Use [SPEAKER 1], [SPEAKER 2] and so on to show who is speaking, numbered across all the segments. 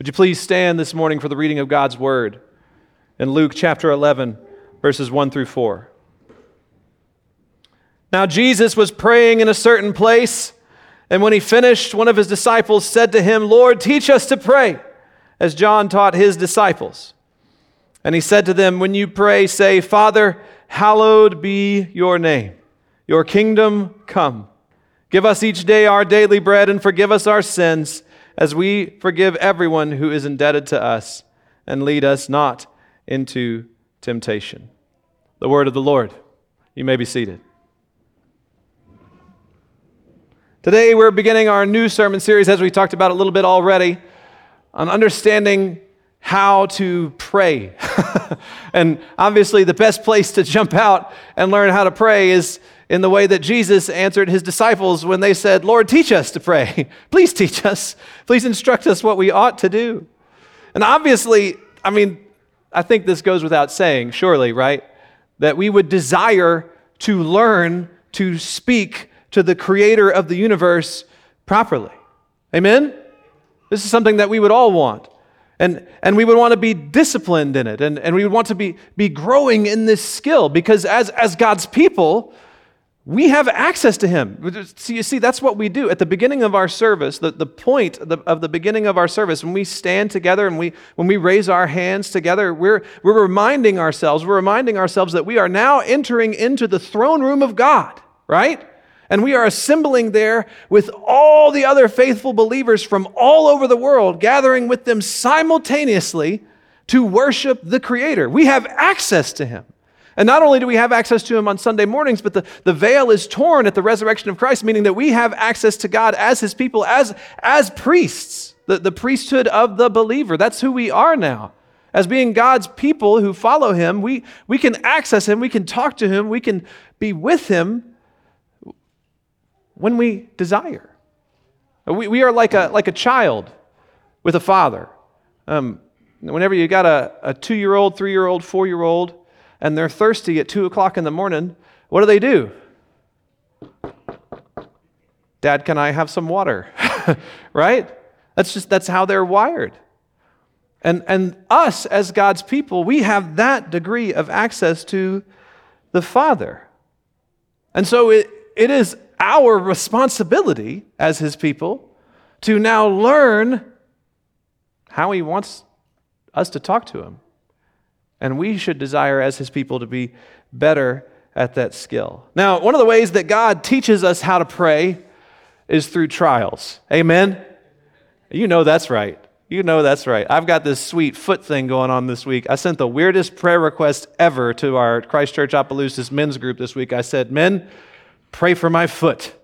[SPEAKER 1] Would you please stand this morning for the reading of God's word in Luke chapter 11, verses 1 through 4. Now, Jesus was praying in a certain place, and when he finished, one of his disciples said to him, Lord, teach us to pray, as John taught his disciples. And he said to them, When you pray, say, Father, hallowed be your name, your kingdom come. Give us each day our daily bread, and forgive us our sins as we forgive everyone who is indebted to us, and lead us not into temptation. The word of the Lord. You may be seated. Today, we're beginning our new sermon series, as we talked about a little bit already, on understanding how to pray. and obviously, the best place to jump out and learn how to pray is in the way that Jesus answered his disciples when they said, Lord, teach us to pray. Please teach us. Please instruct us what we ought to do. And obviously, I mean, I think this goes without saying, surely, right? That we would desire to learn to speak to the creator of the universe properly. Amen? This is something that we would all want. And, and we would want to be disciplined in it. And, and we would want to be, be growing in this skill because as, as God's people, we have access to him. See, you see, that's what we do. At the beginning of our service, the, the point of the, of the beginning of our service, when we stand together and we, when we raise our hands together, we're, we're reminding ourselves, we're reminding ourselves that we are now entering into the throne room of God, right? And we are assembling there with all the other faithful believers from all over the world, gathering with them simultaneously to worship the Creator. We have access to Him. And not only do we have access to Him on Sunday mornings, but the, the veil is torn at the resurrection of Christ, meaning that we have access to God as His people, as, as priests, the, the priesthood of the believer. That's who we are now. As being God's people who follow Him, we, we can access Him, we can talk to Him, we can be with Him when we desire. We, we are like a, like a child with a father. Um, whenever you got a, a two year old, three year old, four year old, and they're thirsty at 2 o'clock in the morning, what do they do? Dad, can I have some water? right? That's just that's how they're wired. And and us as God's people, we have that degree of access to the Father. And so it, it is our responsibility as his people to now learn how he wants us to talk to him. And we should desire, as his people, to be better at that skill. Now, one of the ways that God teaches us how to pray is through trials. Amen? You know that's right. You know that's right. I've got this sweet foot thing going on this week. I sent the weirdest prayer request ever to our Christ Church Opelousas men's group this week. I said, Men, pray for my foot.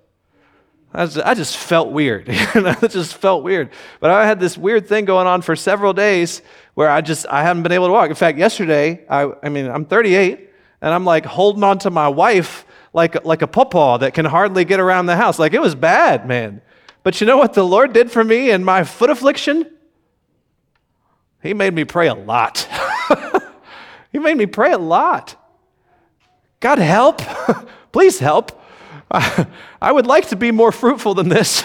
[SPEAKER 1] I just, felt weird. I just felt weird. But I had this weird thing going on for several days where I just I haven't been able to walk. In fact, yesterday, I, I mean, I'm 38, and I'm like holding on to my wife like, like a pawpaw that can hardly get around the house. Like it was bad, man. But you know what the Lord did for me in my foot affliction? He made me pray a lot. he made me pray a lot. God help. Please help. I would like to be more fruitful than this.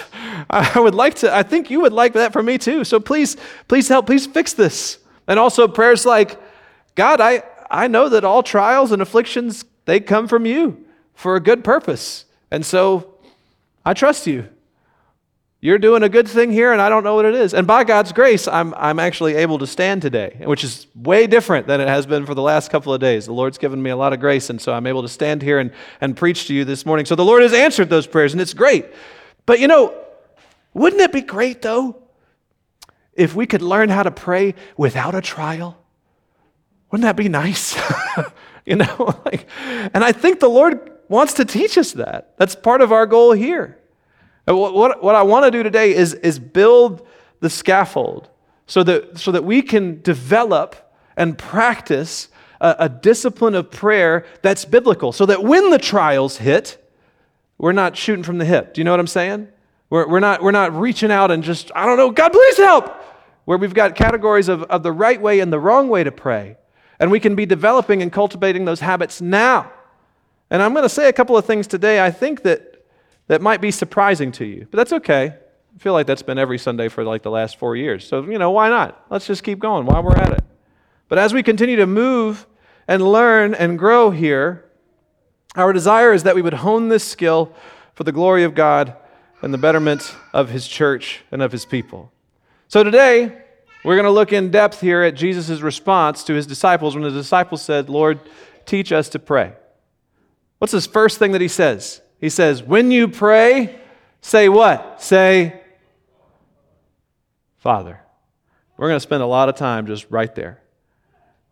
[SPEAKER 1] I would like to, I think you would like that for me too. So please, please help, please fix this. And also prayers like, God, I, I know that all trials and afflictions, they come from you for a good purpose. And so I trust you. You're doing a good thing here, and I don't know what it is. And by God's grace, I'm, I'm actually able to stand today, which is way different than it has been for the last couple of days. The Lord's given me a lot of grace, and so I'm able to stand here and, and preach to you this morning. So the Lord has answered those prayers, and it's great. But you know, wouldn't it be great, though, if we could learn how to pray without a trial? Wouldn't that be nice? you know, like, and I think the Lord wants to teach us that. That's part of our goal here. What, what, I want to do today is, is build the scaffold so that, so that we can develop and practice a, a discipline of prayer that's biblical, so that when the trials hit, we're not shooting from the hip. Do you know what I'm saying? We're, we're, not, we're not reaching out and just, I don't know, God, please help. Where we've got categories of, of the right way and the wrong way to pray. And we can be developing and cultivating those habits now. And I'm going to say a couple of things today I think that that might be surprising to you, but that's okay. I feel like that's been every Sunday for like the last four years. So, you know, why not? Let's just keep going while we're at it. But as we continue to move and learn and grow here, our desire is that we would hone this skill for the glory of God and the betterment of His church and of His people. So today, we're going to look in depth here at Jesus' response to His disciples when the disciples said, Lord, teach us to pray. What's his first thing that he says? He says, When you pray, say what? Say, Father. We're going to spend a lot of time just right there.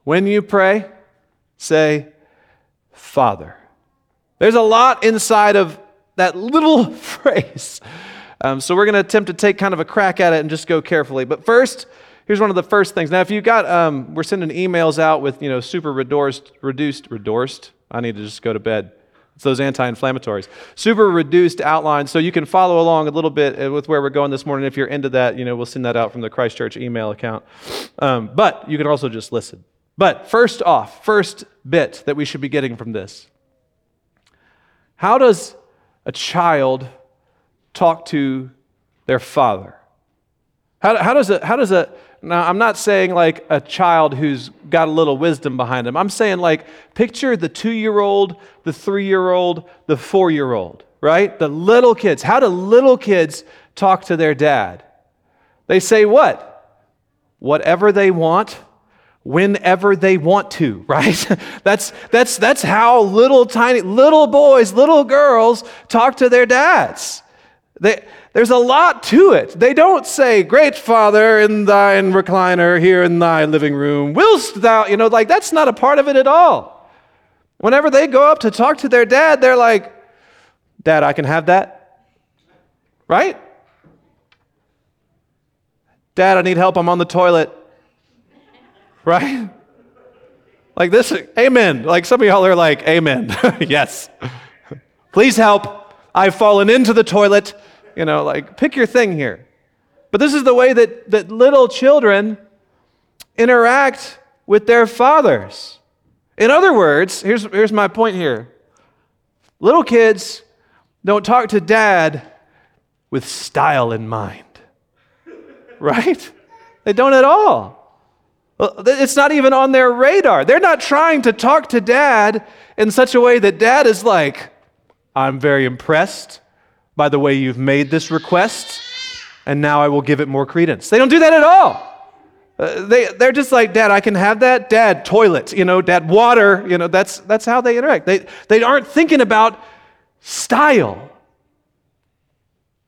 [SPEAKER 1] When you pray, say, Father. There's a lot inside of that little phrase. Um, so we're going to attempt to take kind of a crack at it and just go carefully. But first, here's one of the first things. Now, if you got, um, we're sending emails out with, you know, super reduced, reduced, reduced. I need to just go to bed. It's those anti inflammatories. Super reduced outline, so you can follow along a little bit uh, with where we're going this morning. If you're into that, you know, we'll send that out from the Christ Church email account. Um, but you can also just listen. But first off, first bit that we should be getting from this how does a child talk to their father? How, how, does a, how does a, now I'm not saying like a child who's got a little wisdom behind him. I'm saying like picture the two year old, the three year old, the four year old, right? The little kids. How do little kids talk to their dad? They say what? Whatever they want, whenever they want to, right? that's, that's, that's how little tiny, little boys, little girls talk to their dads. They, there's a lot to it. They don't say, Great Father, in thine recliner here in thy living room, willst thou, you know, like that's not a part of it at all. Whenever they go up to talk to their dad, they're like, Dad, I can have that? Right? Dad, I need help. I'm on the toilet. Right? Like this, amen. Like some of y'all are like, Amen. yes. Please help. I've fallen into the toilet. You know, like pick your thing here. But this is the way that, that little children interact with their fathers. In other words, here's, here's my point here little kids don't talk to dad with style in mind, right? They don't at all. It's not even on their radar. They're not trying to talk to dad in such a way that dad is like, I'm very impressed by the way you've made this request, and now I will give it more credence. They don't do that at all. Uh, they, they're just like, Dad, I can have that. Dad, toilet. You know, Dad, water. You know, that's, that's how they interact. They, they aren't thinking about style.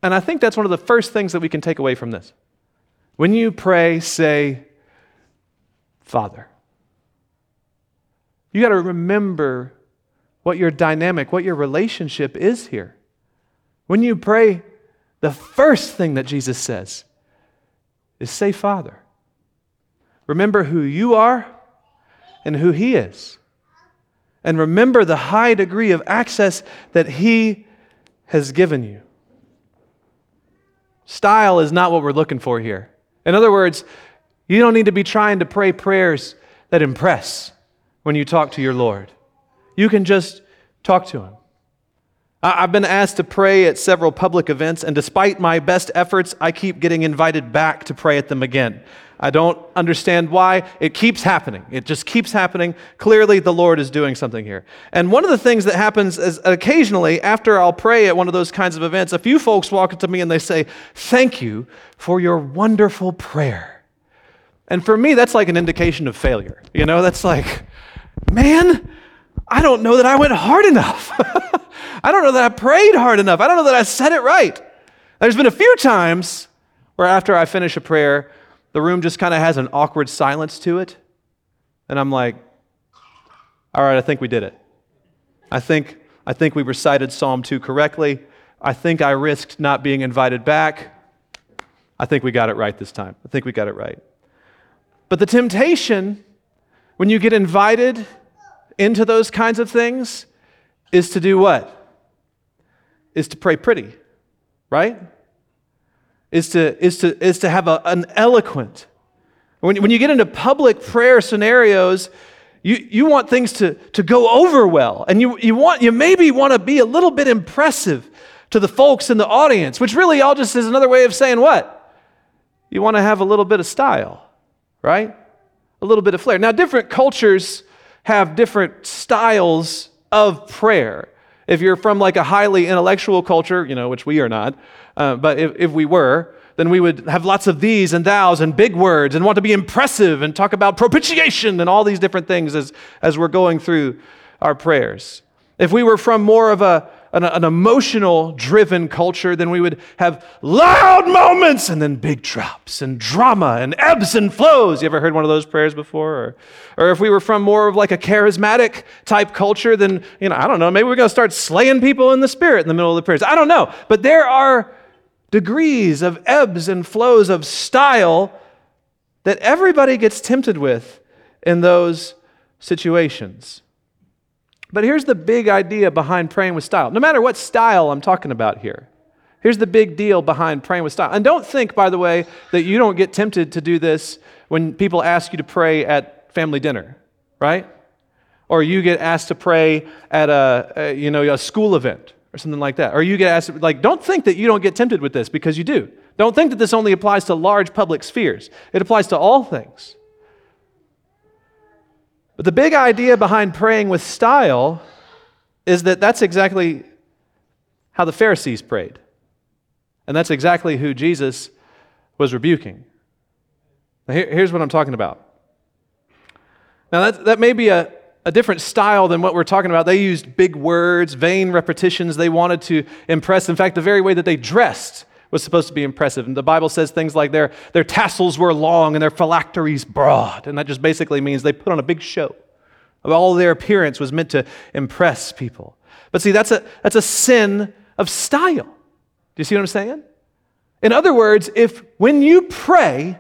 [SPEAKER 1] And I think that's one of the first things that we can take away from this. When you pray, say, Father. You got to remember what your dynamic, what your relationship is here. When you pray, the first thing that Jesus says is say, Father. Remember who you are and who He is. And remember the high degree of access that He has given you. Style is not what we're looking for here. In other words, you don't need to be trying to pray prayers that impress when you talk to your Lord. You can just talk to Him. I've been asked to pray at several public events, and despite my best efforts, I keep getting invited back to pray at them again. I don't understand why. It keeps happening. It just keeps happening. Clearly, the Lord is doing something here. And one of the things that happens is occasionally, after I'll pray at one of those kinds of events, a few folks walk up to me and they say, Thank you for your wonderful prayer. And for me, that's like an indication of failure. You know, that's like, man, I don't know that I went hard enough. I don't know that I prayed hard enough. I don't know that I said it right. There's been a few times where after I finish a prayer, the room just kind of has an awkward silence to it. And I'm like, all right, I think we did it. I think, I think we recited Psalm 2 correctly. I think I risked not being invited back. I think we got it right this time. I think we got it right. But the temptation when you get invited into those kinds of things is to do what? Is to pray pretty, right? Is to, is to, is to have a, an eloquent. When, when you get into public prayer scenarios, you, you want things to, to go over well. And you, you, want, you maybe want to be a little bit impressive to the folks in the audience, which really all just is another way of saying what? You want to have a little bit of style, right? A little bit of flair. Now, different cultures have different styles of prayer. If you're from like a highly intellectual culture, you know, which we are not, uh, but if, if we were, then we would have lots of these and thous and big words and want to be impressive and talk about propitiation and all these different things as, as we're going through our prayers. If we were from more of a an, an emotional driven culture, then we would have loud moments and then big drops and drama and ebbs and flows. You ever heard one of those prayers before? Or, or if we were from more of like a charismatic type culture, then, you know, I don't know, maybe we're going to start slaying people in the spirit in the middle of the prayers. I don't know. But there are degrees of ebbs and flows of style that everybody gets tempted with in those situations. But here's the big idea behind praying with style. No matter what style I'm talking about here, here's the big deal behind praying with style. And don't think, by the way, that you don't get tempted to do this when people ask you to pray at family dinner, right? Or you get asked to pray at a, a you know, a school event or something like that. Or you get asked, like, don't think that you don't get tempted with this because you do. Don't think that this only applies to large public spheres, it applies to all things. But the big idea behind praying with style is that that's exactly how the Pharisees prayed. And that's exactly who Jesus was rebuking. Now, here, here's what I'm talking about. Now, that, that may be a, a different style than what we're talking about. They used big words, vain repetitions. They wanted to impress. In fact, the very way that they dressed was supposed to be impressive. And the Bible says things like their, their tassels were long and their phylacteries broad. And that just basically means they put on a big show. All their appearance was meant to impress people. But see, that's a, that's a sin of style. Do you see what I'm saying? In other words, if when you pray,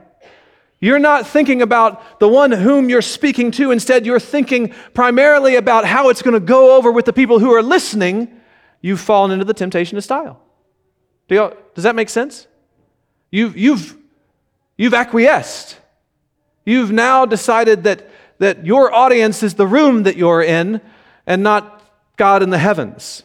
[SPEAKER 1] you're not thinking about the one whom you're speaking to, instead, you're thinking primarily about how it's going to go over with the people who are listening, you've fallen into the temptation of style. Do does that make sense? You've, you've, you've acquiesced. You've now decided that, that your audience is the room that you're in and not God in the heavens.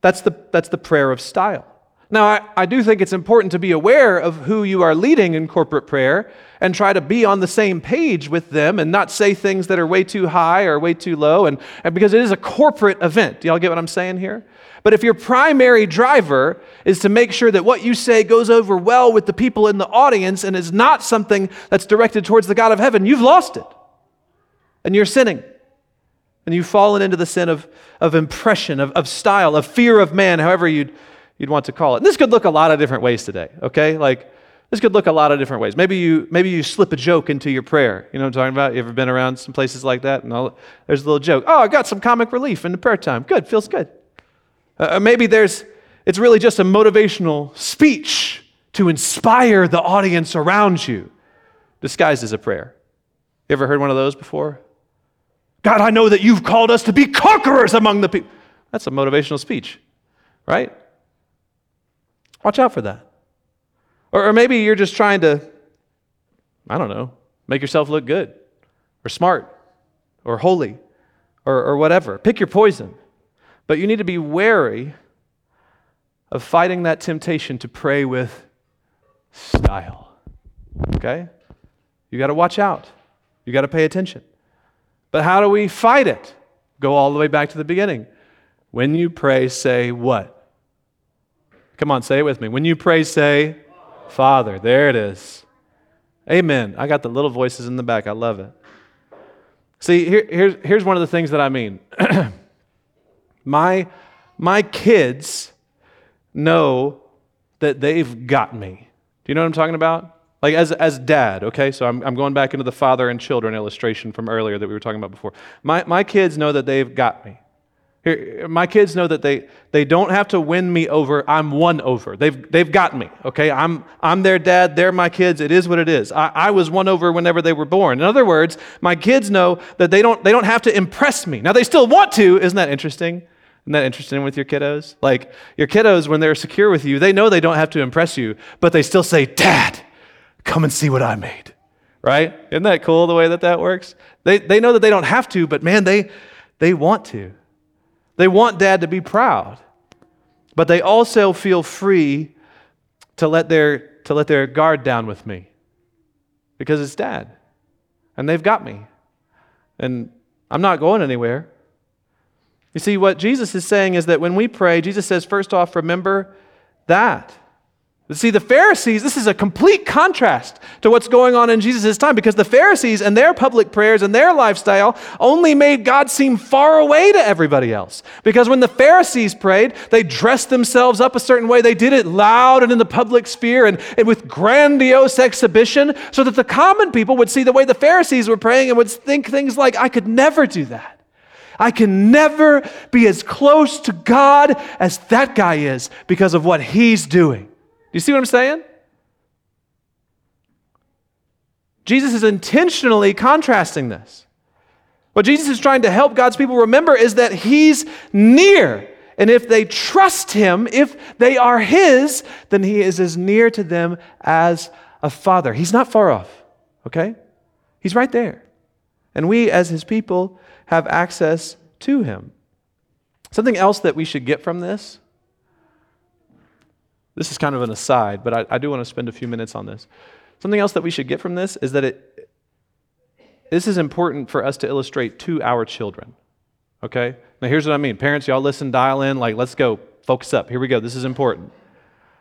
[SPEAKER 1] That's the, that's the prayer of style. Now, I, I do think it's important to be aware of who you are leading in corporate prayer and try to be on the same page with them and not say things that are way too high or way too low, and, and because it is a corporate event. Do y'all get what I'm saying here? But if your primary driver is to make sure that what you say goes over well with the people in the audience and is not something that's directed towards the God of heaven, you've lost it. And you're sinning. And you've fallen into the sin of, of impression, of, of style, of fear of man, however you'd, you'd want to call it. And this could look a lot of different ways today, okay? Like, this could look a lot of different ways. Maybe you, maybe you slip a joke into your prayer. You know what I'm talking about? You ever been around some places like that? And all, there's a little joke. Oh, I got some comic relief in the prayer time. Good, feels good. Uh, uh, maybe there's, it's really just a motivational speech to inspire the audience around you, disguised as a prayer. You ever heard one of those before? God, I know that you've called us to be conquerors among the people. That's a motivational speech, right? Watch out for that. Or, or maybe you're just trying to, I don't know, make yourself look good or smart or holy or, or whatever. Pick your poison. But you need to be wary of fighting that temptation to pray with style. Okay? You got to watch out. You got to pay attention. But how do we fight it? Go all the way back to the beginning. When you pray, say what? Come on, say it with me. When you pray, say Father. There it is. Amen. I got the little voices in the back. I love it. See, here, here's, here's one of the things that I mean. My, my kids know that they've got me. Do you know what I'm talking about? Like as, as dad, okay? So I'm, I'm going back into the father and children illustration from earlier that we were talking about before. My, my kids know that they've got me. Here, my kids know that they, they don't have to win me over. I'm won over. They've, they've got me, okay? I'm, I'm their dad. They're my kids. It is what it is. I, I was won over whenever they were born. In other words, my kids know that they don't, they don't have to impress me. Now, they still want to. Isn't that interesting? Isn't that interesting with your kiddos? Like, your kiddos, when they're secure with you, they know they don't have to impress you, but they still say, Dad, come and see what I made. Right? Isn't that cool the way that that works? They, they know that they don't have to, but man, they, they want to. They want dad to be proud. but they also feel free to let their, to let their guard down with me because it's dad. And they've got me. And I'm not going anywhere. You see, what Jesus is saying is that when we pray, Jesus says, first off, remember that. See, the Pharisees, this is a complete contrast to what's going on in Jesus' time because the Pharisees and their public prayers and their lifestyle only made God seem far away to everybody else. Because when the Pharisees prayed, they dressed themselves up a certain way. They did it loud and in the public sphere and, and with grandiose exhibition so that the common people would see the way the Pharisees were praying and would think things like, I could never do that. I can never be as close to God as that guy is because of what he's doing. Do you see what I'm saying? Jesus is intentionally contrasting this. What Jesus is trying to help God's people remember is that He's near. And if they trust Him, if they are His, then He is as near to them as a father. He's not far off, okay? He's right there. And we, as His people, have access to Him. Something else that we should get from this this is kind of an aside, but I, I do want to spend a few minutes on this. Something else that we should get from this is that it, this is important for us to illustrate to our children. Okay? Now, here's what I mean. Parents, y'all listen, dial in, like, let's go, focus up. Here we go. This is important.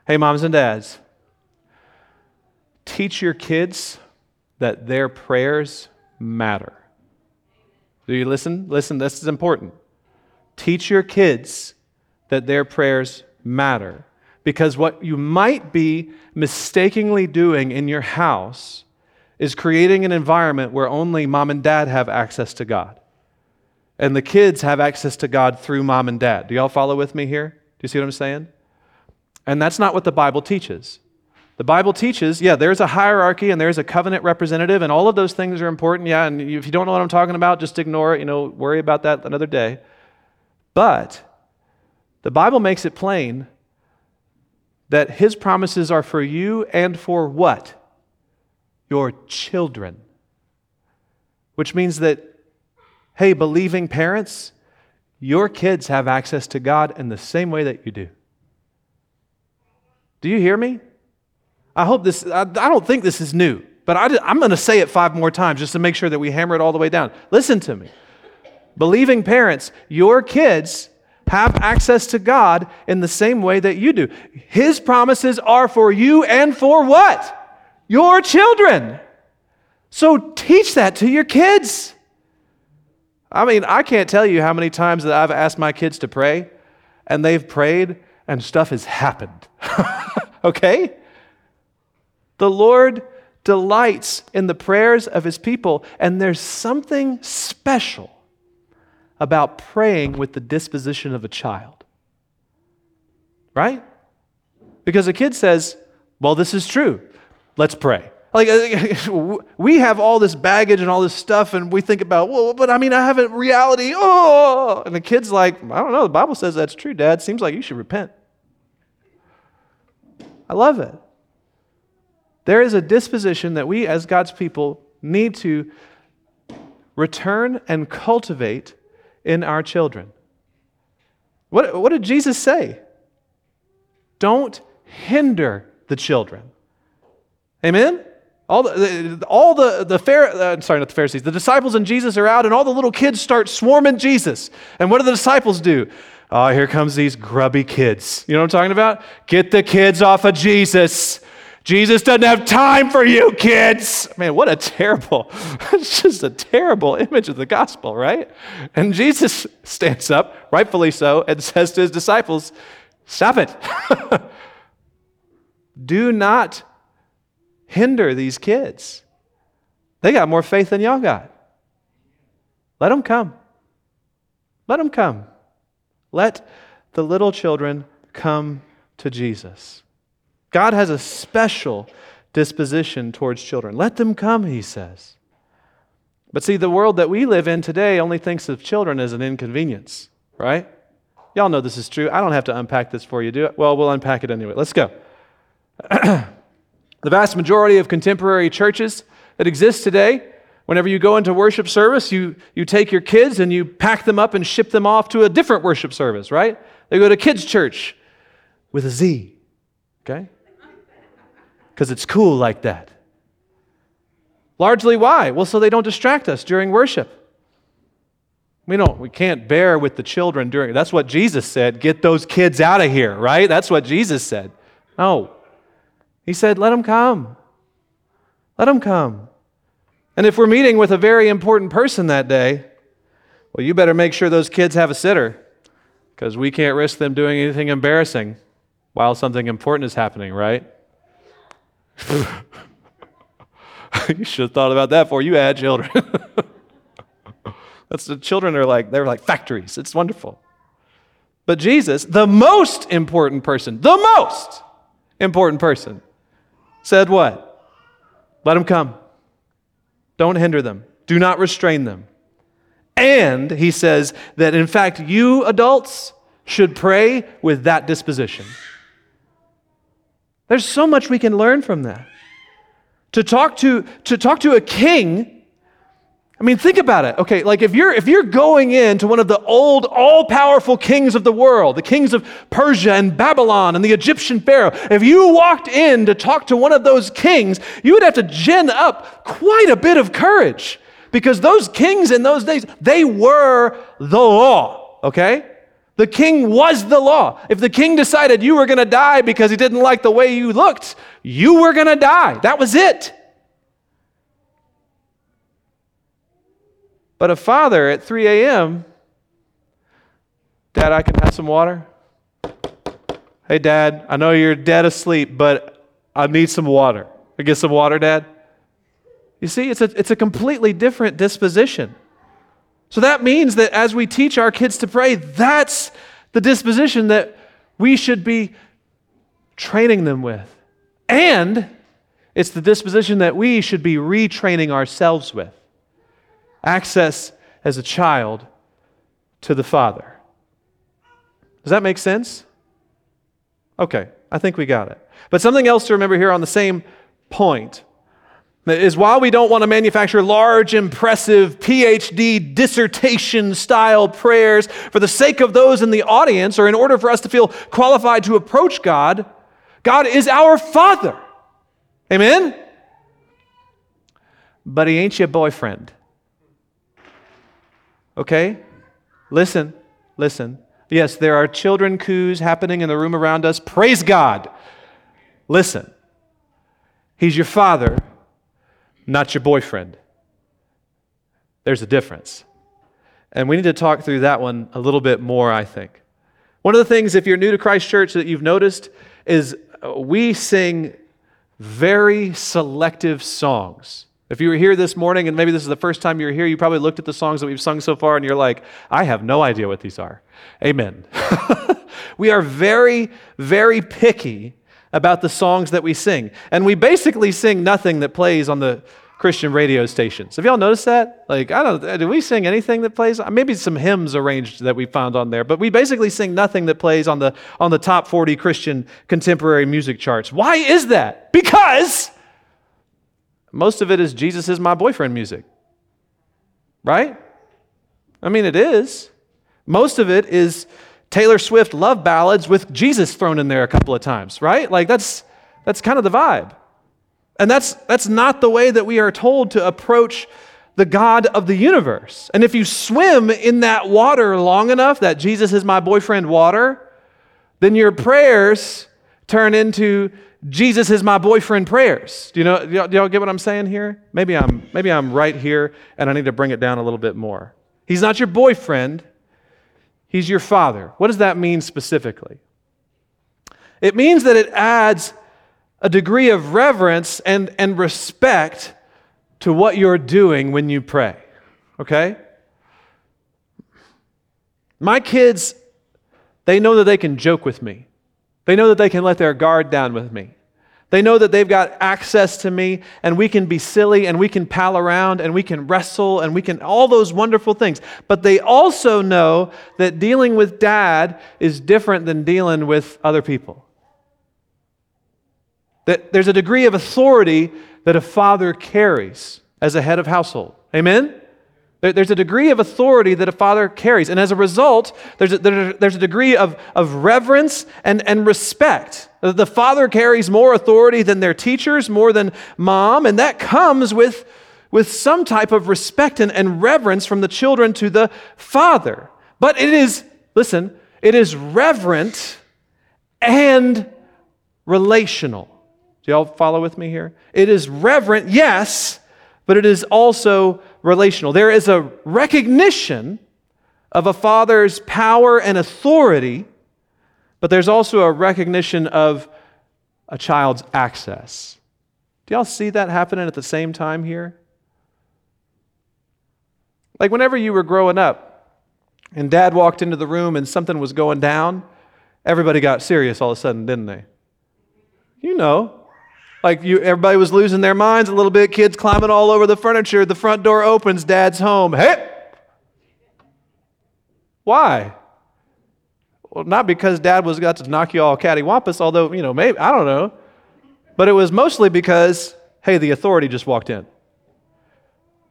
[SPEAKER 1] Hey, moms and dads, teach your kids that their prayers matter. Do you listen? Listen, this is important. Teach your kids that their prayers matter. Because what you might be mistakenly doing in your house is creating an environment where only mom and dad have access to God. And the kids have access to God through mom and dad. Do y'all follow with me here? Do you see what I'm saying? And that's not what the Bible teaches. The Bible teaches, yeah, there's a hierarchy and there's a covenant representative, and all of those things are important. Yeah, and if you don't know what I'm talking about, just ignore it. You know, worry about that another day. But the Bible makes it plain that his promises are for you and for what? Your children. Which means that, hey, believing parents, your kids have access to God in the same way that you do. Do you hear me? I hope this, I, I don't think this is new, but I, I'm going to say it five more times just to make sure that we hammer it all the way down. Listen to me. Believing parents, your kids have access to God in the same way that you do. His promises are for you and for what? Your children. So teach that to your kids. I mean, I can't tell you how many times that I've asked my kids to pray and they've prayed and stuff has happened. okay? The Lord delights in the prayers of his people, and there's something special about praying with the disposition of a child. Right? Because a kid says, Well, this is true. Let's pray. Like, we have all this baggage and all this stuff, and we think about, well, but I mean, I have a reality. Oh, and the kid's like, I don't know. The Bible says that's true, Dad. Seems like you should repent. I love it. There is a disposition that we, as God's people, need to return and cultivate in our children. What, what did Jesus say? Don't hinder the children. Amen? All the, all the, the Phar- uh, sorry, not the Pharisees, the disciples and Jesus are out, and all the little kids start swarming Jesus. And what do the disciples do? Oh, here comes these grubby kids. You know what I'm talking about? Get the kids off of Jesus. Jesus doesn't have time for you, kids. Man, what a terrible, it's just a terrible image of the gospel, right? And Jesus stands up, rightfully so, and says to his disciples, Stop it. Do not hinder these kids. They got more faith than y'all got. Let them come. Let them come. Let the little children come to Jesus. God has a special disposition towards children. Let them come, he says. But see, the world that we live in today only thinks of children as an inconvenience, right? Y'all know this is true. I don't have to unpack this for you, do it? Well, we'll unpack it anyway. Let's go. the vast majority of contemporary churches that exist today, whenever you go into worship service, you, you take your kids and you pack them up and ship them off to a different worship service, right? They go to kids' church with a Z. Okay? Because it's cool like that. Largely why? Well, so they don't distract us during worship. We don't we can't bear with the children during that's what Jesus said, get those kids out of here, right? That's what Jesus said. No. He said, let them come. Let them come. And if we're meeting with a very important person that day, well, you better make sure those kids have a sitter because we can't risk them doing anything embarrassing while something important is happening, right? you should have thought about that before you had children. That's the children are like they're like factories. It's wonderful. But Jesus, the most important person, the most important person, said what? Let them come. Don't hinder them. Do not restrain them. And he says that in fact you adults should pray with that disposition. There's so much we can learn from that. To talk to, to talk to a king, I mean, think about it. Okay, like if you're if you're going into one of the old, all-powerful kings of the world, the kings of Persia and Babylon and the Egyptian Pharaoh, if you walked in to talk to one of those kings, you would have to gin up quite a bit of courage. Because those kings in those days, they were the law, okay? The king was the law. If the king decided you were going to die because he didn't like the way you looked, you were going to die. That was it. But a father at 3 a.m., Dad, I can have some water? Hey, Dad, I know you're dead asleep, but I need some water. I get some water, Dad? You see, it's a, it's a completely different disposition. So that means that as we teach our kids to pray, that's the disposition that we should be training them with. And it's the disposition that we should be retraining ourselves with. Access as a child to the Father. Does that make sense? Okay, I think we got it. But something else to remember here on the same point is while we don't want to manufacture large, impressive PhD dissertation style prayers for the sake of those in the audience or in order for us to feel qualified to approach God, God is our Father. Amen? But He ain't your boyfriend. Okay? Listen, listen. Yes, there are children coups happening in the room around us. Praise God. Listen. He's your father not your boyfriend. There's a difference. And we need to talk through that one a little bit more, I think. One of the things, if you're new to Christ Church, that you've noticed is uh, we sing very selective songs. If you were here this morning and maybe this is the first time you're here, you probably looked at the songs that we've sung so far and you're like, I have no idea what these are. Amen. we are very, very picky about the songs that we sing. And we basically sing nothing that plays on the Christian radio stations. Have y'all noticed that? Like, I don't do we sing anything that plays? Maybe some hymns arranged that we found on there, but we basically sing nothing that plays on the on the top 40 Christian contemporary music charts. Why is that? Because most of it is Jesus is my boyfriend music. Right? I mean, it is. Most of it is Taylor Swift love ballads with Jesus thrown in there a couple of times, right? Like that's that's kind of the vibe. And that's that's not the way that we are told to approach the God of the universe. And if you swim in that water long enough, that Jesus is my boyfriend water, then your prayers turn into Jesus is my boyfriend prayers. Do you know do y'all, do y'all get what I'm saying here? Maybe I'm maybe I'm right here and I need to bring it down a little bit more. He's not your boyfriend. He's your father. What does that mean specifically? It means that it adds a degree of reverence and, and respect to what you're doing when you pray. Okay? My kids, they know that they can joke with me. They know that they can let their guard down with me. They know that they've got access to me and we can be silly and we can pal around and we can wrestle and we can all those wonderful things. But they also know that dealing with dad is different than dealing with other people. That there's a degree of authority that a father carries as a head of household. Amen? There's a degree of authority that a father carries. And as a result, there's a, there's a degree of, of reverence and, and respect. The father carries more authority than their teachers, more than mom, and that comes with, with some type of respect and, and reverence from the children to the father. But it is, listen, it is reverent and relational. Do y'all follow with me here? It is reverent, yes, but it is also relational. There is a recognition of a father's power and authority, but there's also a recognition of a child's access. Do y'all see that happening at the same time here? Like whenever you were growing up and dad walked into the room and something was going down, everybody got serious all of a sudden, didn't they? You know, like you, everybody was losing their minds a little bit, kids climbing all over the furniture. The front door opens, dad's home. Hey! Why? Well, not because dad was got to knock you all cattywampus, although, you know, maybe, I don't know. But it was mostly because, hey, the authority just walked in.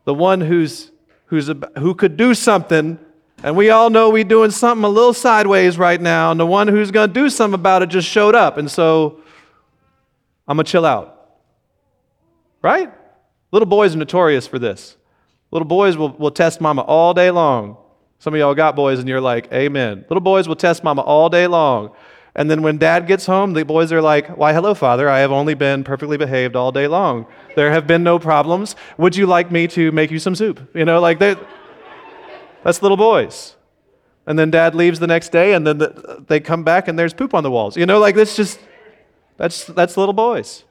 [SPEAKER 1] The one who's, who's, who could do something, and we all know we're doing something a little sideways right now, and the one who's going to do something about it just showed up. And so I'm going to chill out. Right? Little boys are notorious for this. Little boys will, will test mama all day long. Some of y'all got boys and you're like, Amen. Little boys will test mama all day long. And then when dad gets home, the boys are like, Why, hello, father. I have only been perfectly behaved all day long. There have been no problems. Would you like me to make you some soup? You know, like that's little boys. And then dad leaves the next day and then the, they come back and there's poop on the walls. You know, like this just. That's, that's little boys.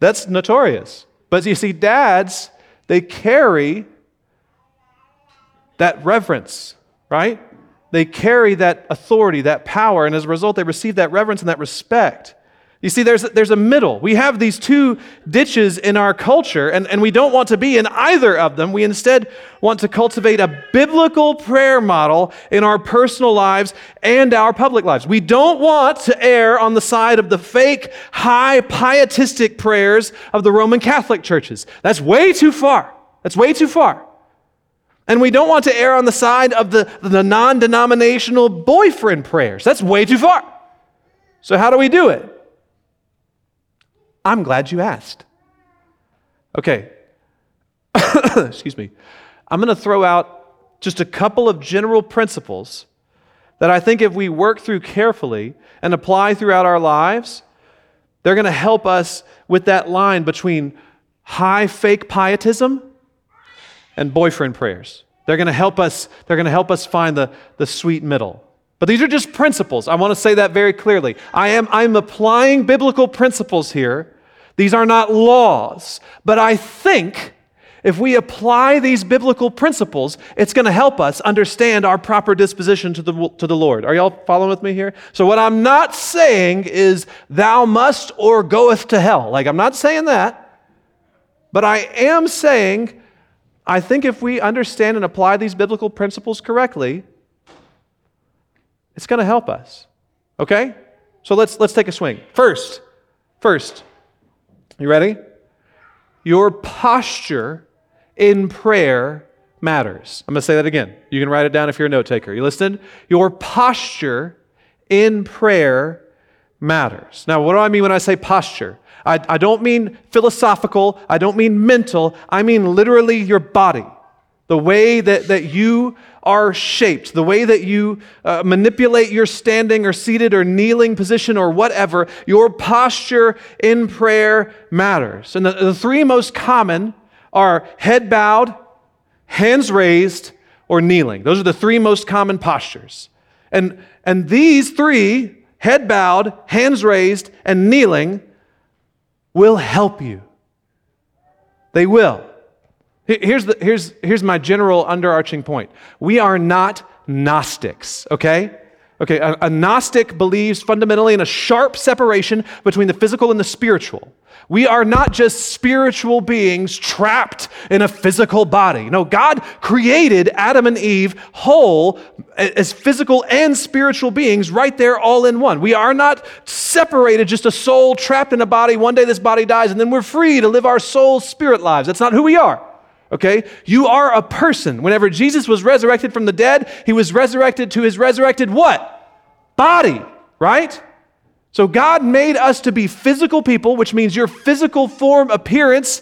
[SPEAKER 1] That's notorious. But you see, dads, they carry that reverence, right? They carry that authority, that power, and as a result, they receive that reverence and that respect. You see, there's, there's a middle. We have these two ditches in our culture, and, and we don't want to be in either of them. We instead want to cultivate a biblical prayer model in our personal lives and our public lives. We don't want to err on the side of the fake, high, pietistic prayers of the Roman Catholic churches. That's way too far. That's way too far. And we don't want to err on the side of the, the non denominational boyfriend prayers. That's way too far. So, how do we do it? I'm glad you asked. Okay. Excuse me. I'm going to throw out just a couple of general principles that I think if we work through carefully and apply throughout our lives, they're going to help us with that line between high fake pietism and boyfriend prayers. They're going to help us, they're going to help us find the, the sweet middle. But these are just principles. I want to say that very clearly. I am I'm applying biblical principles here. These are not laws. But I think if we apply these biblical principles, it's going to help us understand our proper disposition to the, to the Lord. Are y'all following with me here? So, what I'm not saying is, thou must or goeth to hell. Like, I'm not saying that. But I am saying, I think if we understand and apply these biblical principles correctly, it's going to help us. Okay? So let's let's take a swing. First, first, you ready? Your posture in prayer matters. I'm going to say that again. You can write it down if you're a note taker. You listening? Your posture in prayer matters. Now, what do I mean when I say posture? I, I don't mean philosophical, I don't mean mental, I mean literally your body. The way that, that you are shaped, the way that you uh, manipulate your standing or seated or kneeling position or whatever, your posture in prayer matters. And the, the three most common are head bowed, hands raised, or kneeling. Those are the three most common postures. And, and these three, head bowed, hands raised, and kneeling, will help you. They will. Here's, the, here's, here's my general underarching point. We are not Gnostics, okay? Okay, a, a, Gnostic believes fundamentally in a sharp separation between the physical and the spiritual. We are not just spiritual beings trapped in a physical body. No, God created Adam and Eve whole as physical and spiritual beings right there all in one. We are not separated, just a soul trapped in a body. One day this body dies and then we're free to live our soul spirit lives. That's not who we are. Okay? You are a person. Whenever Jesus was resurrected from the dead, he was resurrected to his resurrected what? Body, right? So God made us to be physical people, which means your physical form appearance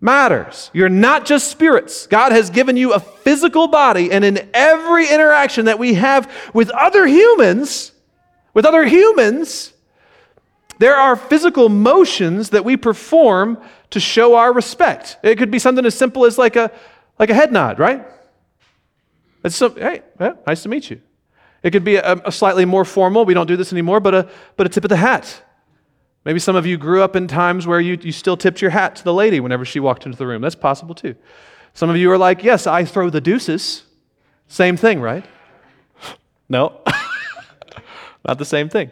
[SPEAKER 1] matters. You're not just spirits. God has given you a physical body, and in every interaction that we have with other humans, with other humans, there are physical motions that we perform to show our respect. It could be something as simple as like a, like a head nod, right? It's so, hey, nice to meet you. It could be a, a, slightly more formal, we don't do this anymore, but a, but a tip of the hat. Maybe some of you grew up in times where you, you still tipped your hat to the lady whenever she walked into the room. That's possible too. Some of you are like, yes, I throw the deuces. Same thing, right? No, not the same thing.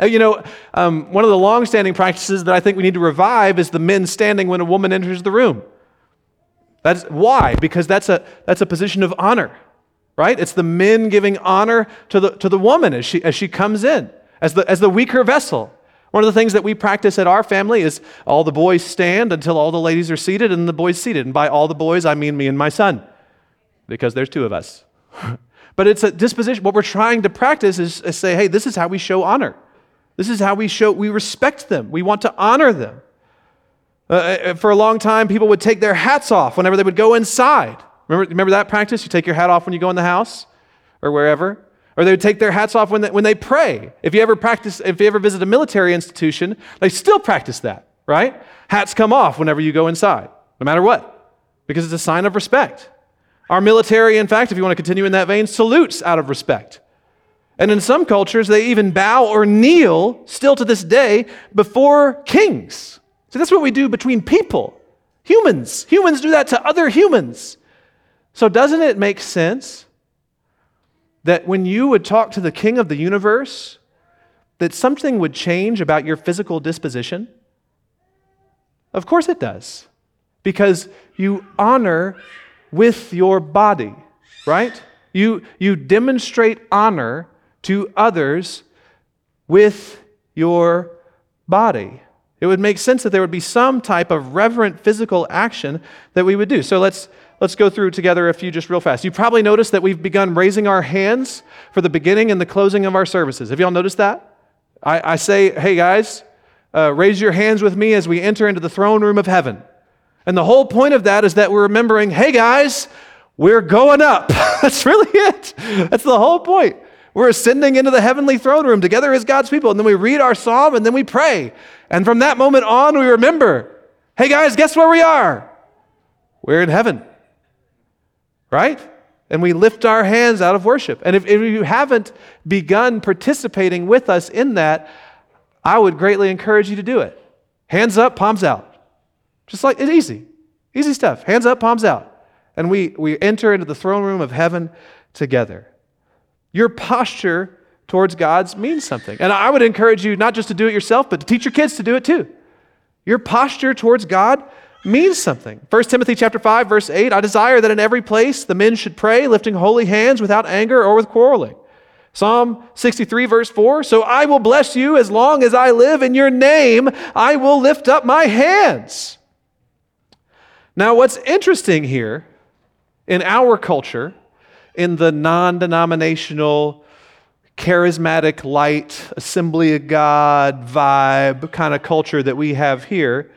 [SPEAKER 1] You know, um, one of the long-standing practices that I think we need to revive is the men standing when a woman enters the room. That's why, because that's a that's a position of honor, right? It's the men giving honor to the to the woman as she as she comes in as the as the weaker vessel. One of the things that we practice at our family is all the boys stand until all the ladies are seated and the boys seated. And by all the boys, I mean me and my son, because there's two of us. but it's a disposition. What we're trying to practice is, is say, hey, this is how we show honor. This is how we show we respect them. We want to honor them. Uh, uh, for a long time, people would take their hats off whenever they would go inside. Remember, remember that practice? You take your hat off when you go in the house or wherever. Or they would take their hats off when they, when they pray. If you ever practice, if you ever visit a military institution, they still practice that, right? Hats come off whenever you go inside, no matter what, because it's a sign of respect. Our military, in fact, if you want to continue in that vein, salutes out of respect. And in some cultures, they even bow or kneel, still to this day, before kings. So that's what we do between people, humans. Humans do that to other humans. So doesn't it make sense that when you would talk to the king of the universe, that something would change about your physical disposition? Of course it does. Because you honor with your body, right? You, you demonstrate honor to others with your body. It would make sense that there would be some type of reverent physical action that we would do. So let's, let's go through together a few just real fast. You probably noticed that we've begun raising our hands for the beginning and the closing of our services. Have y'all noticed that? I, I say, hey guys, uh, raise your hands with me as we enter into the throne room of heaven. And the whole point of that is that we're remembering, hey guys, we're going up. That's really it. That's the whole point. We're ascending into the heavenly throne room together as God's people. And then we read our psalm and then we pray. And from that moment on, we remember hey, guys, guess where we are? We're in heaven. Right? And we lift our hands out of worship. And if, if you haven't begun participating with us in that, I would greatly encourage you to do it. Hands up, palms out. Just like it's easy. Easy stuff. Hands up, palms out. And we, we enter into the throne room of heaven together. Your posture towards God's means something. And I would encourage you not just to do it yourself, but to teach your kids to do it too. Your posture towards God means something. 1 Timothy chapter 5 verse 8, I desire that in every place the men should pray lifting holy hands without anger or with quarreling. Psalm 63 verse 4, so I will bless you as long as I live in your name I will lift up my hands. Now what's interesting here in our culture in the non denominational, charismatic, light, assembly of God vibe kind of culture that we have here,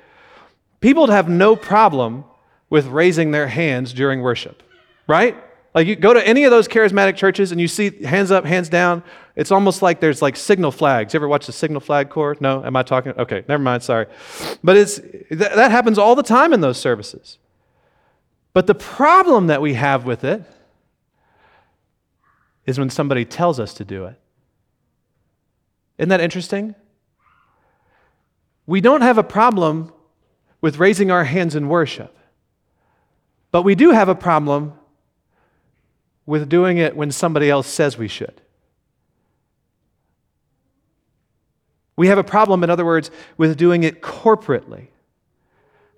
[SPEAKER 1] people have no problem with raising their hands during worship, right? Like you go to any of those charismatic churches and you see hands up, hands down. It's almost like there's like signal flags. You ever watch the signal flag corps? No? Am I talking? Okay, never mind, sorry. But it's, that, that happens all the time in those services. But the problem that we have with it is when somebody tells us to do it. Isn't that interesting? We don't have a problem with raising our hands in worship, but we do have a problem with doing it when somebody else says we should. We have a problem, in other words, with doing it corporately.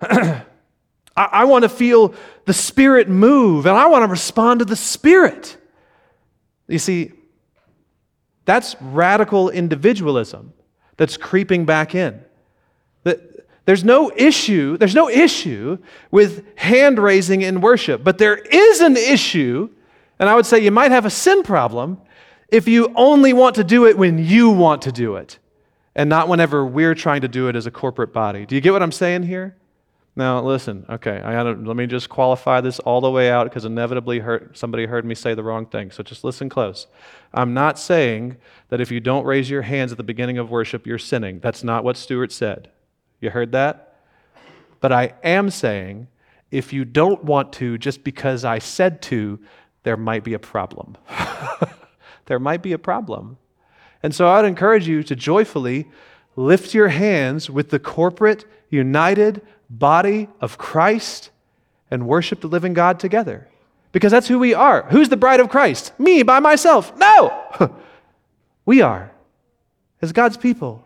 [SPEAKER 1] I, I want to feel the Spirit move, and I want to respond to the Spirit. You see, that's radical individualism that's creeping back in. There's no issue, there's no issue with hand raising in worship, but there is an issue, and I would say you might have a sin problem if you only want to do it when you want to do it and not whenever we're trying to do it as a corporate body. Do you get what I'm saying here? Now, listen, okay, I gotta, let me just qualify this all the way out because inevitably heard, somebody heard me say the wrong thing. So just listen close. I'm not saying that if you don't raise your hands at the beginning of worship, you're sinning. That's not what Stuart said. You heard that? But I am saying if you don't want to just because I said to, there might be a problem. there might be a problem. And so I'd encourage you to joyfully lift your hands with the corporate, united body of Christ and worship the living God together. Because that's who we are. Who's the bride of Christ? Me by myself? No! we are, as God's people.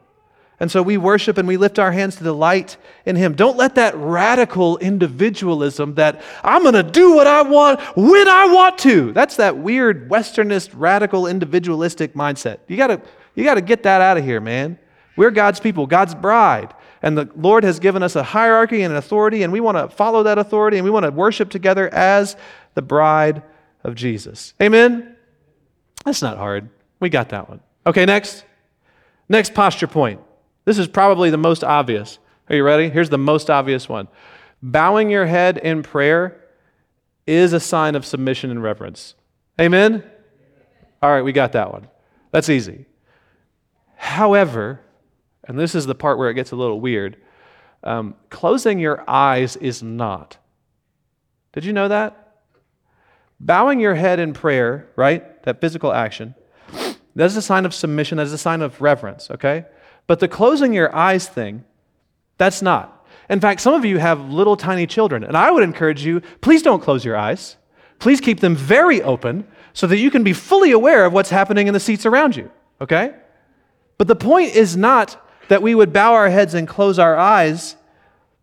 [SPEAKER 1] And so we worship and we lift our hands to delight in Him. Don't let that radical individualism that I'm going to do what I want when I want to. That's that weird Westernist, radical, individualistic mindset. You got to you got to get that out of here, man. We're God's people, God's bride. And the Lord has given us a hierarchy and an authority, and we want to follow that authority and we want to worship together as the bride of Jesus. Amen? That's not hard. We got that one. Okay, next. Next posture point. This is probably the most obvious. Are you ready? Here's the most obvious one. Bowing your head in prayer is a sign of submission and reverence. Amen? All right, we got that one. That's easy. However, and this is the part where it gets a little weird, um, closing your eyes is not. Did you know that? Bowing your head in prayer, right? That physical action, that's a sign of submission, that's a sign of reverence, okay? But the closing your eyes thing, that's not. In fact, some of you have little tiny children, and I would encourage you please don't close your eyes. Please keep them very open so that you can be fully aware of what's happening in the seats around you, okay? But the point is not that we would bow our heads and close our eyes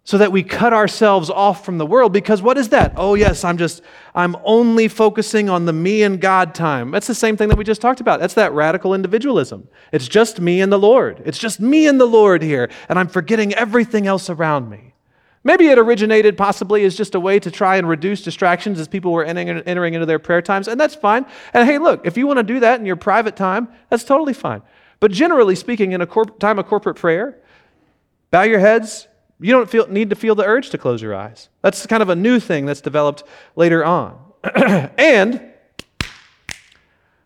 [SPEAKER 1] so that we cut ourselves off from the world. Because what is that? Oh yes i'm just i'm only focusing on the me and god time. That's the same thing that we just talked about. That's that radical individualism. It's just me and the lord. It's just me and the lord here and i'm forgetting everything else around me. Maybe it originated possibly as just a way to try and reduce distractions as people were entering into their prayer times and that's fine. And hey look if you want to do that in your private time that's totally fine but generally speaking, in a corp- time of corporate prayer, bow your heads. You don't feel, need to feel the urge to close your eyes. That's kind of a new thing that's developed later on. and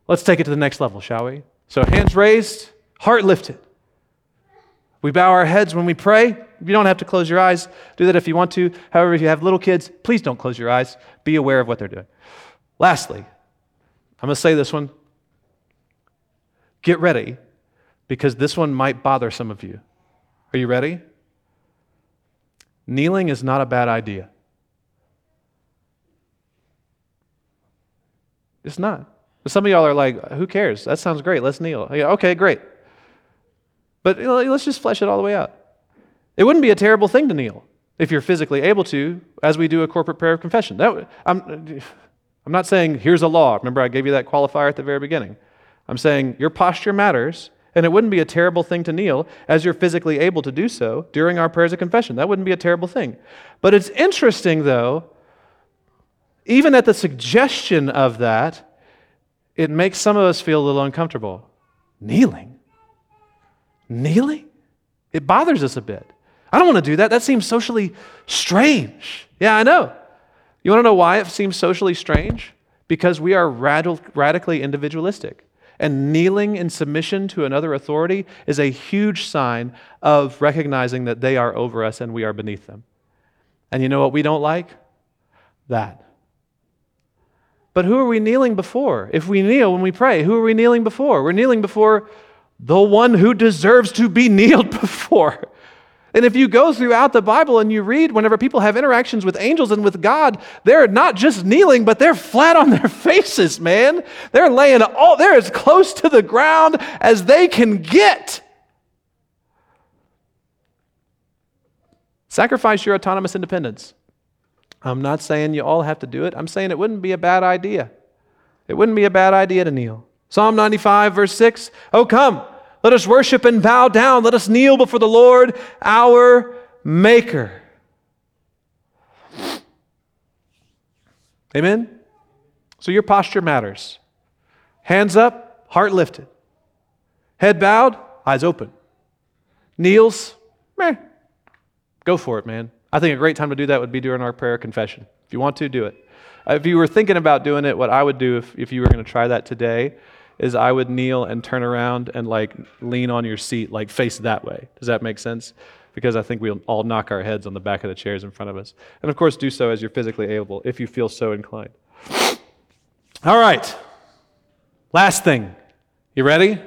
[SPEAKER 1] let's take it to the next level, shall we? So, hands raised, heart lifted. We bow our heads when we pray. You don't have to close your eyes. Do that if you want to. However, if you have little kids, please don't close your eyes. Be aware of what they're doing. Lastly, I'm going to say this one. Get ready because this one might bother some of you. Are you ready? Kneeling is not a bad idea. It's not. some of y'all are like, who cares? That sounds great. Let's kneel. Yeah, okay, great. But let's just flesh it all the way out. It wouldn't be a terrible thing to kneel if you're physically able to, as we do a corporate prayer of confession. That, I'm, I'm not saying here's a law. Remember, I gave you that qualifier at the very beginning. I'm saying your posture matters, and it wouldn't be a terrible thing to kneel as you're physically able to do so during our prayers of confession. That wouldn't be a terrible thing. But it's interesting, though, even at the suggestion of that, it makes some of us feel a little uncomfortable. Kneeling? Kneeling? It bothers us a bit. I don't want to do that. That seems socially strange. Yeah, I know. You want to know why it seems socially strange? Because we are radically individualistic. And kneeling in submission to another authority is a huge sign of recognizing that they are over us and we are beneath them. And you know what we don't like? That. But who are we kneeling before? If we kneel when we pray, who are we kneeling before? We're kneeling before the one who deserves to be kneeled before. And if you go throughout the Bible and you read, whenever people have interactions with angels and with God, they're not just kneeling, but they're flat on their faces, man. They're laying all, they're as close to the ground as they can get. Sacrifice your autonomous independence. I'm not saying you all have to do it. I'm saying it wouldn't be a bad idea. It wouldn't be a bad idea to kneel. Psalm 95, verse 6 Oh, come. Let us worship and bow down. Let us kneel before the Lord our maker. Amen? So your posture matters. Hands up, heart lifted. Head bowed, eyes open. Kneels, meh. Go for it, man. I think a great time to do that would be during our prayer confession. If you want to, do it. Uh, if you were thinking about doing it, what I would do if, if you were going to try that today is I would kneel and turn around and like lean on your seat, like face that way. Does that make sense? Because I think we'll all knock our heads on the back of the chairs in front of us. And of course, do so as you're physically able if you feel so inclined. All right. Last thing. You ready?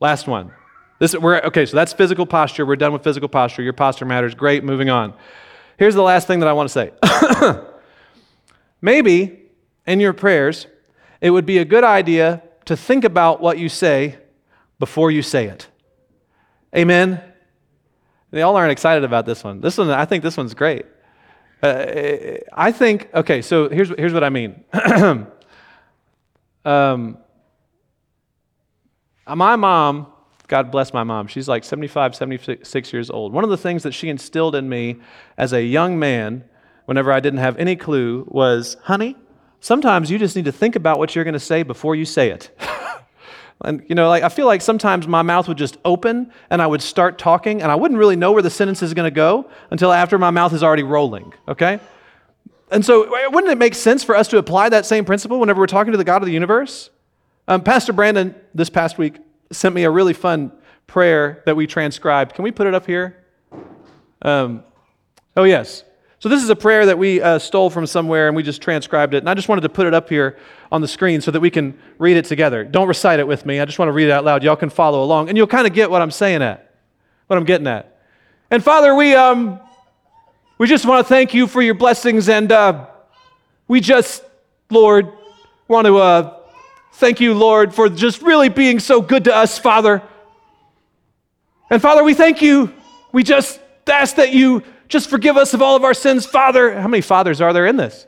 [SPEAKER 1] Last one. This, we're, okay, so that's physical posture. We're done with physical posture. Your posture matters. Great, moving on. Here's the last thing that I want to say. Maybe in your prayers, it would be a good idea to think about what you say before you say it. Amen? They all aren't excited about this one. This one, I think this one's great. Uh, I think, okay, so here's, here's what I mean. um, my mom, God bless my mom, she's like 75, 76 years old. One of the things that she instilled in me as a young man, whenever I didn't have any clue, was, honey, sometimes you just need to think about what you're going to say before you say it. and, you know, like, I feel like sometimes my mouth would just open and I would start talking and I wouldn't really know where the sentence is going to go until after my mouth is already rolling, okay? And so, wouldn't it make sense for us to apply that same principle whenever we're talking to the God of the universe? Um, Pastor Brandon, this past week, sent me a really fun prayer that we transcribed. Can we put it up here? Um, oh, yes. So, this is a prayer that we uh, stole from somewhere and we just transcribed it. And I just wanted to put it up here on the screen so that we can read it together. Don't recite it with me. I just want to read it out loud. Y'all can follow along and you'll kind of get what I'm saying at, what I'm getting at. And Father, we, um, we just want to thank you for your blessings and uh, we just, Lord, want to uh, thank you, Lord, for just really being so good to us, Father. And Father, we thank you. We just ask that you just forgive us of all of our sins, Father. How many fathers are there in this?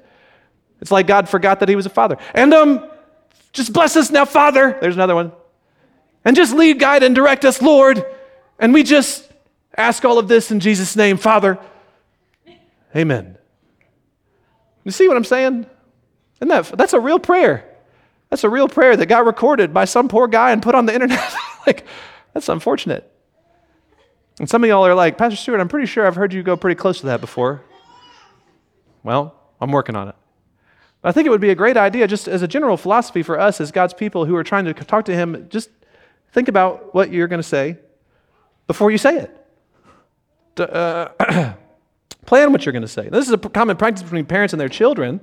[SPEAKER 1] It's like God forgot that He was a father. And um, just bless us now, Father. There's another one. And just lead, guide, and direct us, Lord. And we just ask all of this in Jesus' name, Father. Amen. You see what I'm saying? Isn't that, that's a real prayer. That's a real prayer that got recorded by some poor guy and put on the internet. like, that's unfortunate. And some of y'all are like, Pastor Stuart, I'm pretty sure I've heard you go pretty close to that before. Well, I'm working on it. I think it would be a great idea, just as a general philosophy for us as God's people who are trying to talk to Him, just think about what you're going to say before you say it. Uh, plan what you're going to say. This is a common practice between parents and their children.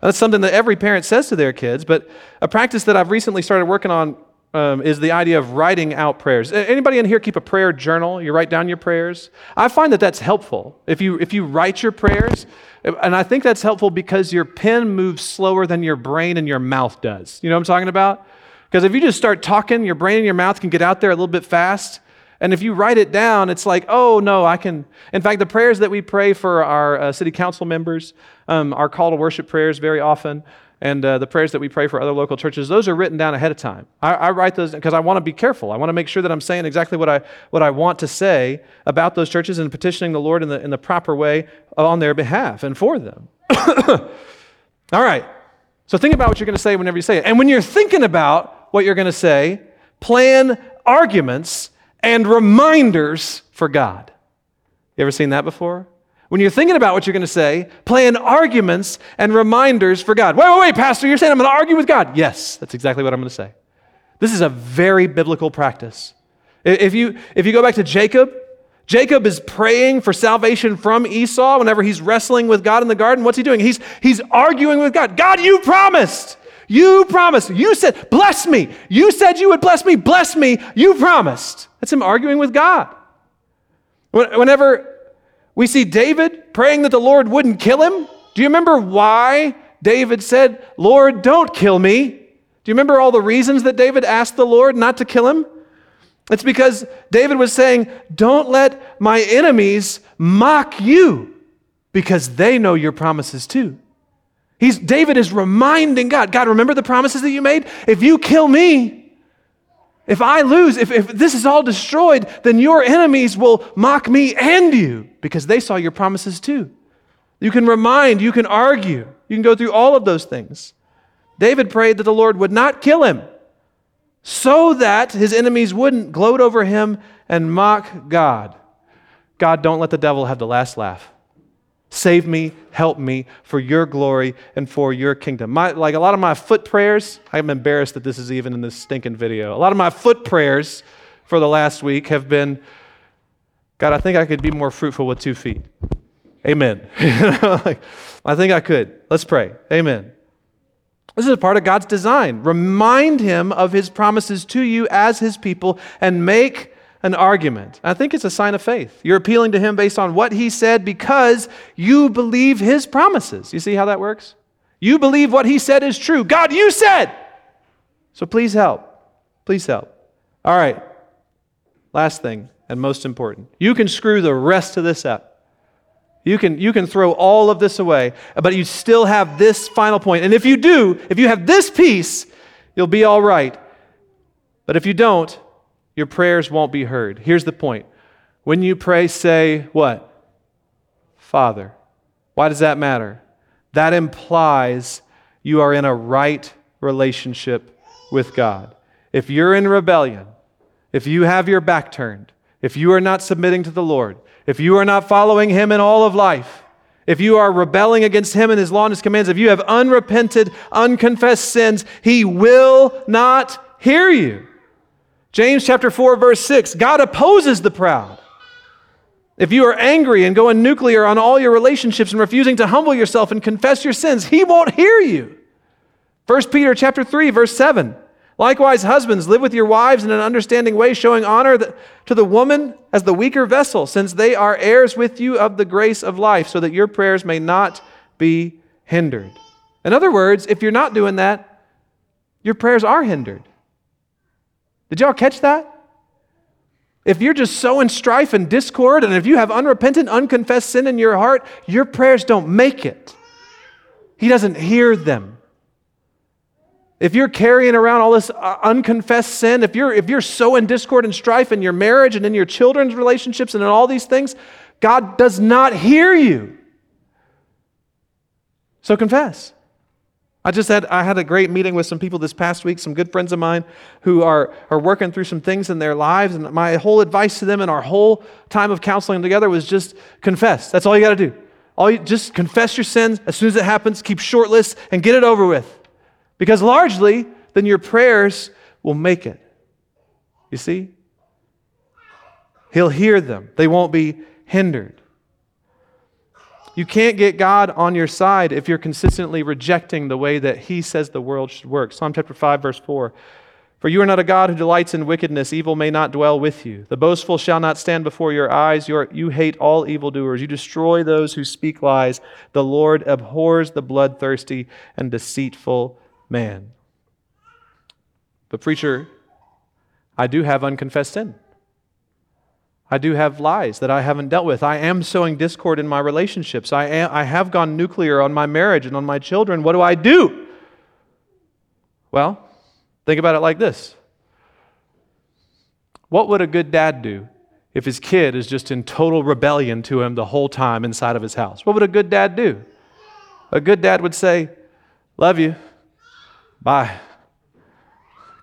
[SPEAKER 1] That's something that every parent says to their kids, but a practice that I've recently started working on um, is the idea of writing out prayers. Anybody in here keep a prayer journal? You write down your prayers. I find that that's helpful. If you if you write your prayers, and I think that's helpful because your pen moves slower than your brain and your mouth does. You know what I'm talking about? Because if you just start talking, your brain and your mouth can get out there a little bit fast. And if you write it down, it's like, oh no, I can. In fact, the prayers that we pray for our uh, city council members, um, our call to worship prayers very often, and uh, the prayers that we pray for other local churches, those are written down ahead of time. I, I write those because I want to be careful. I want to make sure that I'm saying exactly what I, what I want to say about those churches and petitioning the Lord in the, in the proper way on their behalf and for them. All right. So think about what you're going to say whenever you say it. And when you're thinking about what you're going to say, plan arguments and reminders for God. You ever seen that before? When you're thinking about what you're going to say, plan arguments and reminders for God. Wait, wait, wait, Pastor, you're saying I'm going to argue with God? Yes, that's exactly what I'm going to say. This is a very biblical practice. If you, if you go back to Jacob, Jacob is praying for salvation from Esau whenever he's wrestling with God in the garden. What's he doing? He's, he's arguing with God. God, you promised. You promised. You said, bless me. You said you would bless me. Bless me. You promised. That's him arguing with God. Whenever we see David praying that the Lord wouldn't kill him. Do you remember why David said, Lord, don't kill me? Do you remember all the reasons that David asked the Lord not to kill him? It's because David was saying, Don't let my enemies mock you because they know your promises too. He's, David is reminding God, God, remember the promises that you made? If you kill me, If I lose, if, if this is all destroyed, then your enemies will mock me and you because they saw your promises too. You can remind, you can argue, you can go through all of those things. David prayed that the Lord would not kill him so that his enemies wouldn't gloat over him and mock God. God, don't let the devil have the last laugh. Save me, help me for your glory and for your kingdom. My, like a lot of my foot prayers, I'm embarrassed that this is even in this stinking video. A lot of my foot prayers for the last week have been God, I think I could be more fruitful with two feet. Amen. like, I think I could. Let's pray. Amen. This is part of God's design. Remind him of his promises to you as his people and make an argument. I think it's a sign of faith. You're appealing to him based on what he said because you believe his promises. You see how that works? You believe what he said is true. God, you said. So please help. Please help. All right. Last thing, and most important. You can screw the rest of this up. You can, you can throw all of this away, but you still have this final point. And if you do, if you have this piece, you'll be all right. But if you don't, your prayers won't be heard. Here's the point. When you pray, say what? Father. Why does that matter? That implies you are in a right relationship with God. If you're in rebellion, if you have your back turned, if you are not submitting to the Lord, if you are not following Him in all of life, if you are rebelling against Him and His law and His commands, if you have unrepented, unconfessed sins, He will not hear you. James chapter 4 verse 6, God opposes the proud. If you are angry and going nuclear on all your relationships and refusing to humble yourself and confess your sins, he won't hear you. 1 Peter chapter 3 verse 7. Likewise, husbands, live with your wives in an understanding way, showing honor to the woman as the weaker vessel, since they are heirs with you of the grace of life, so that your prayers may not be hindered. In other words, if you're not doing that, your prayers are hindered. Did y'all catch that? If you're just sowing strife and discord, and if you have unrepentant, unconfessed sin in your heart, your prayers don't make it. He doesn't hear them. If you're carrying around all this uh, unconfessed sin, if you're, if you're sowing discord and strife in your marriage and in your children's relationships and in all these things, God does not hear you. So confess. I just had I had a great meeting with some people this past week, some good friends of mine who are, are working through some things in their lives. And my whole advice to them in our whole time of counseling together was just confess. That's all you got to do. All you, just confess your sins as soon as it happens, keep short lists, and get it over with. Because largely, then your prayers will make it. You see? He'll hear them. They won't be hindered. You can't get God on your side if you're consistently rejecting the way that He says the world should work. Psalm chapter 5, verse 4. For you are not a God who delights in wickedness. Evil may not dwell with you. The boastful shall not stand before your eyes. You hate all evildoers. You destroy those who speak lies. The Lord abhors the bloodthirsty and deceitful man. But, preacher, I do have unconfessed sin. I do have lies that I haven't dealt with. I am sowing discord in my relationships. I, am, I have gone nuclear on my marriage and on my children. What do I do? Well, think about it like this What would a good dad do if his kid is just in total rebellion to him the whole time inside of his house? What would a good dad do? A good dad would say, Love you. Bye.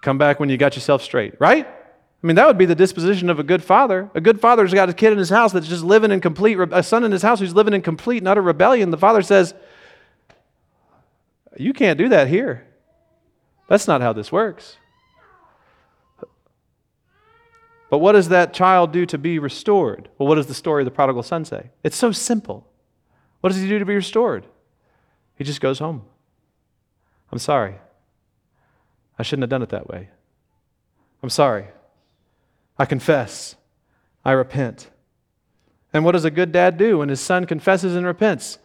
[SPEAKER 1] Come back when you got yourself straight, right? I mean, that would be the disposition of a good father. A good father's got a kid in his house that's just living in complete, a son in his house who's living in complete and utter rebellion. The father says, You can't do that here. That's not how this works. But what does that child do to be restored? Well, what does the story of the prodigal son say? It's so simple. What does he do to be restored? He just goes home. I'm sorry. I shouldn't have done it that way. I'm sorry. I confess. I repent. And what does a good dad do when his son confesses and repents?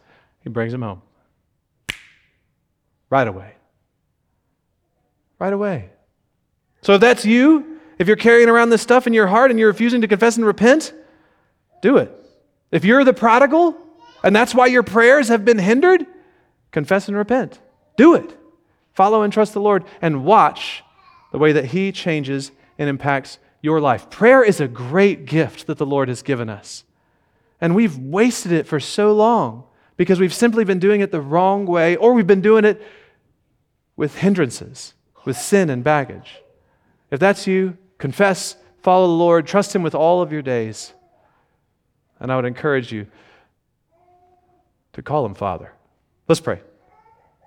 [SPEAKER 1] He brings him home. Right away. Right away. So if that's you, if you're carrying around this stuff in your heart and you're refusing to confess and repent, do it. If you're the prodigal and that's why your prayers have been hindered, confess and repent. Do it. Follow and trust the Lord and watch the way that He changes and impacts your life. Prayer is a great gift that the Lord has given us. And we've wasted it for so long because we've simply been doing it the wrong way or we've been doing it with hindrances, with sin and baggage. If that's you, confess, follow the Lord, trust Him with all of your days. And I would encourage you to call Him Father. Let's pray.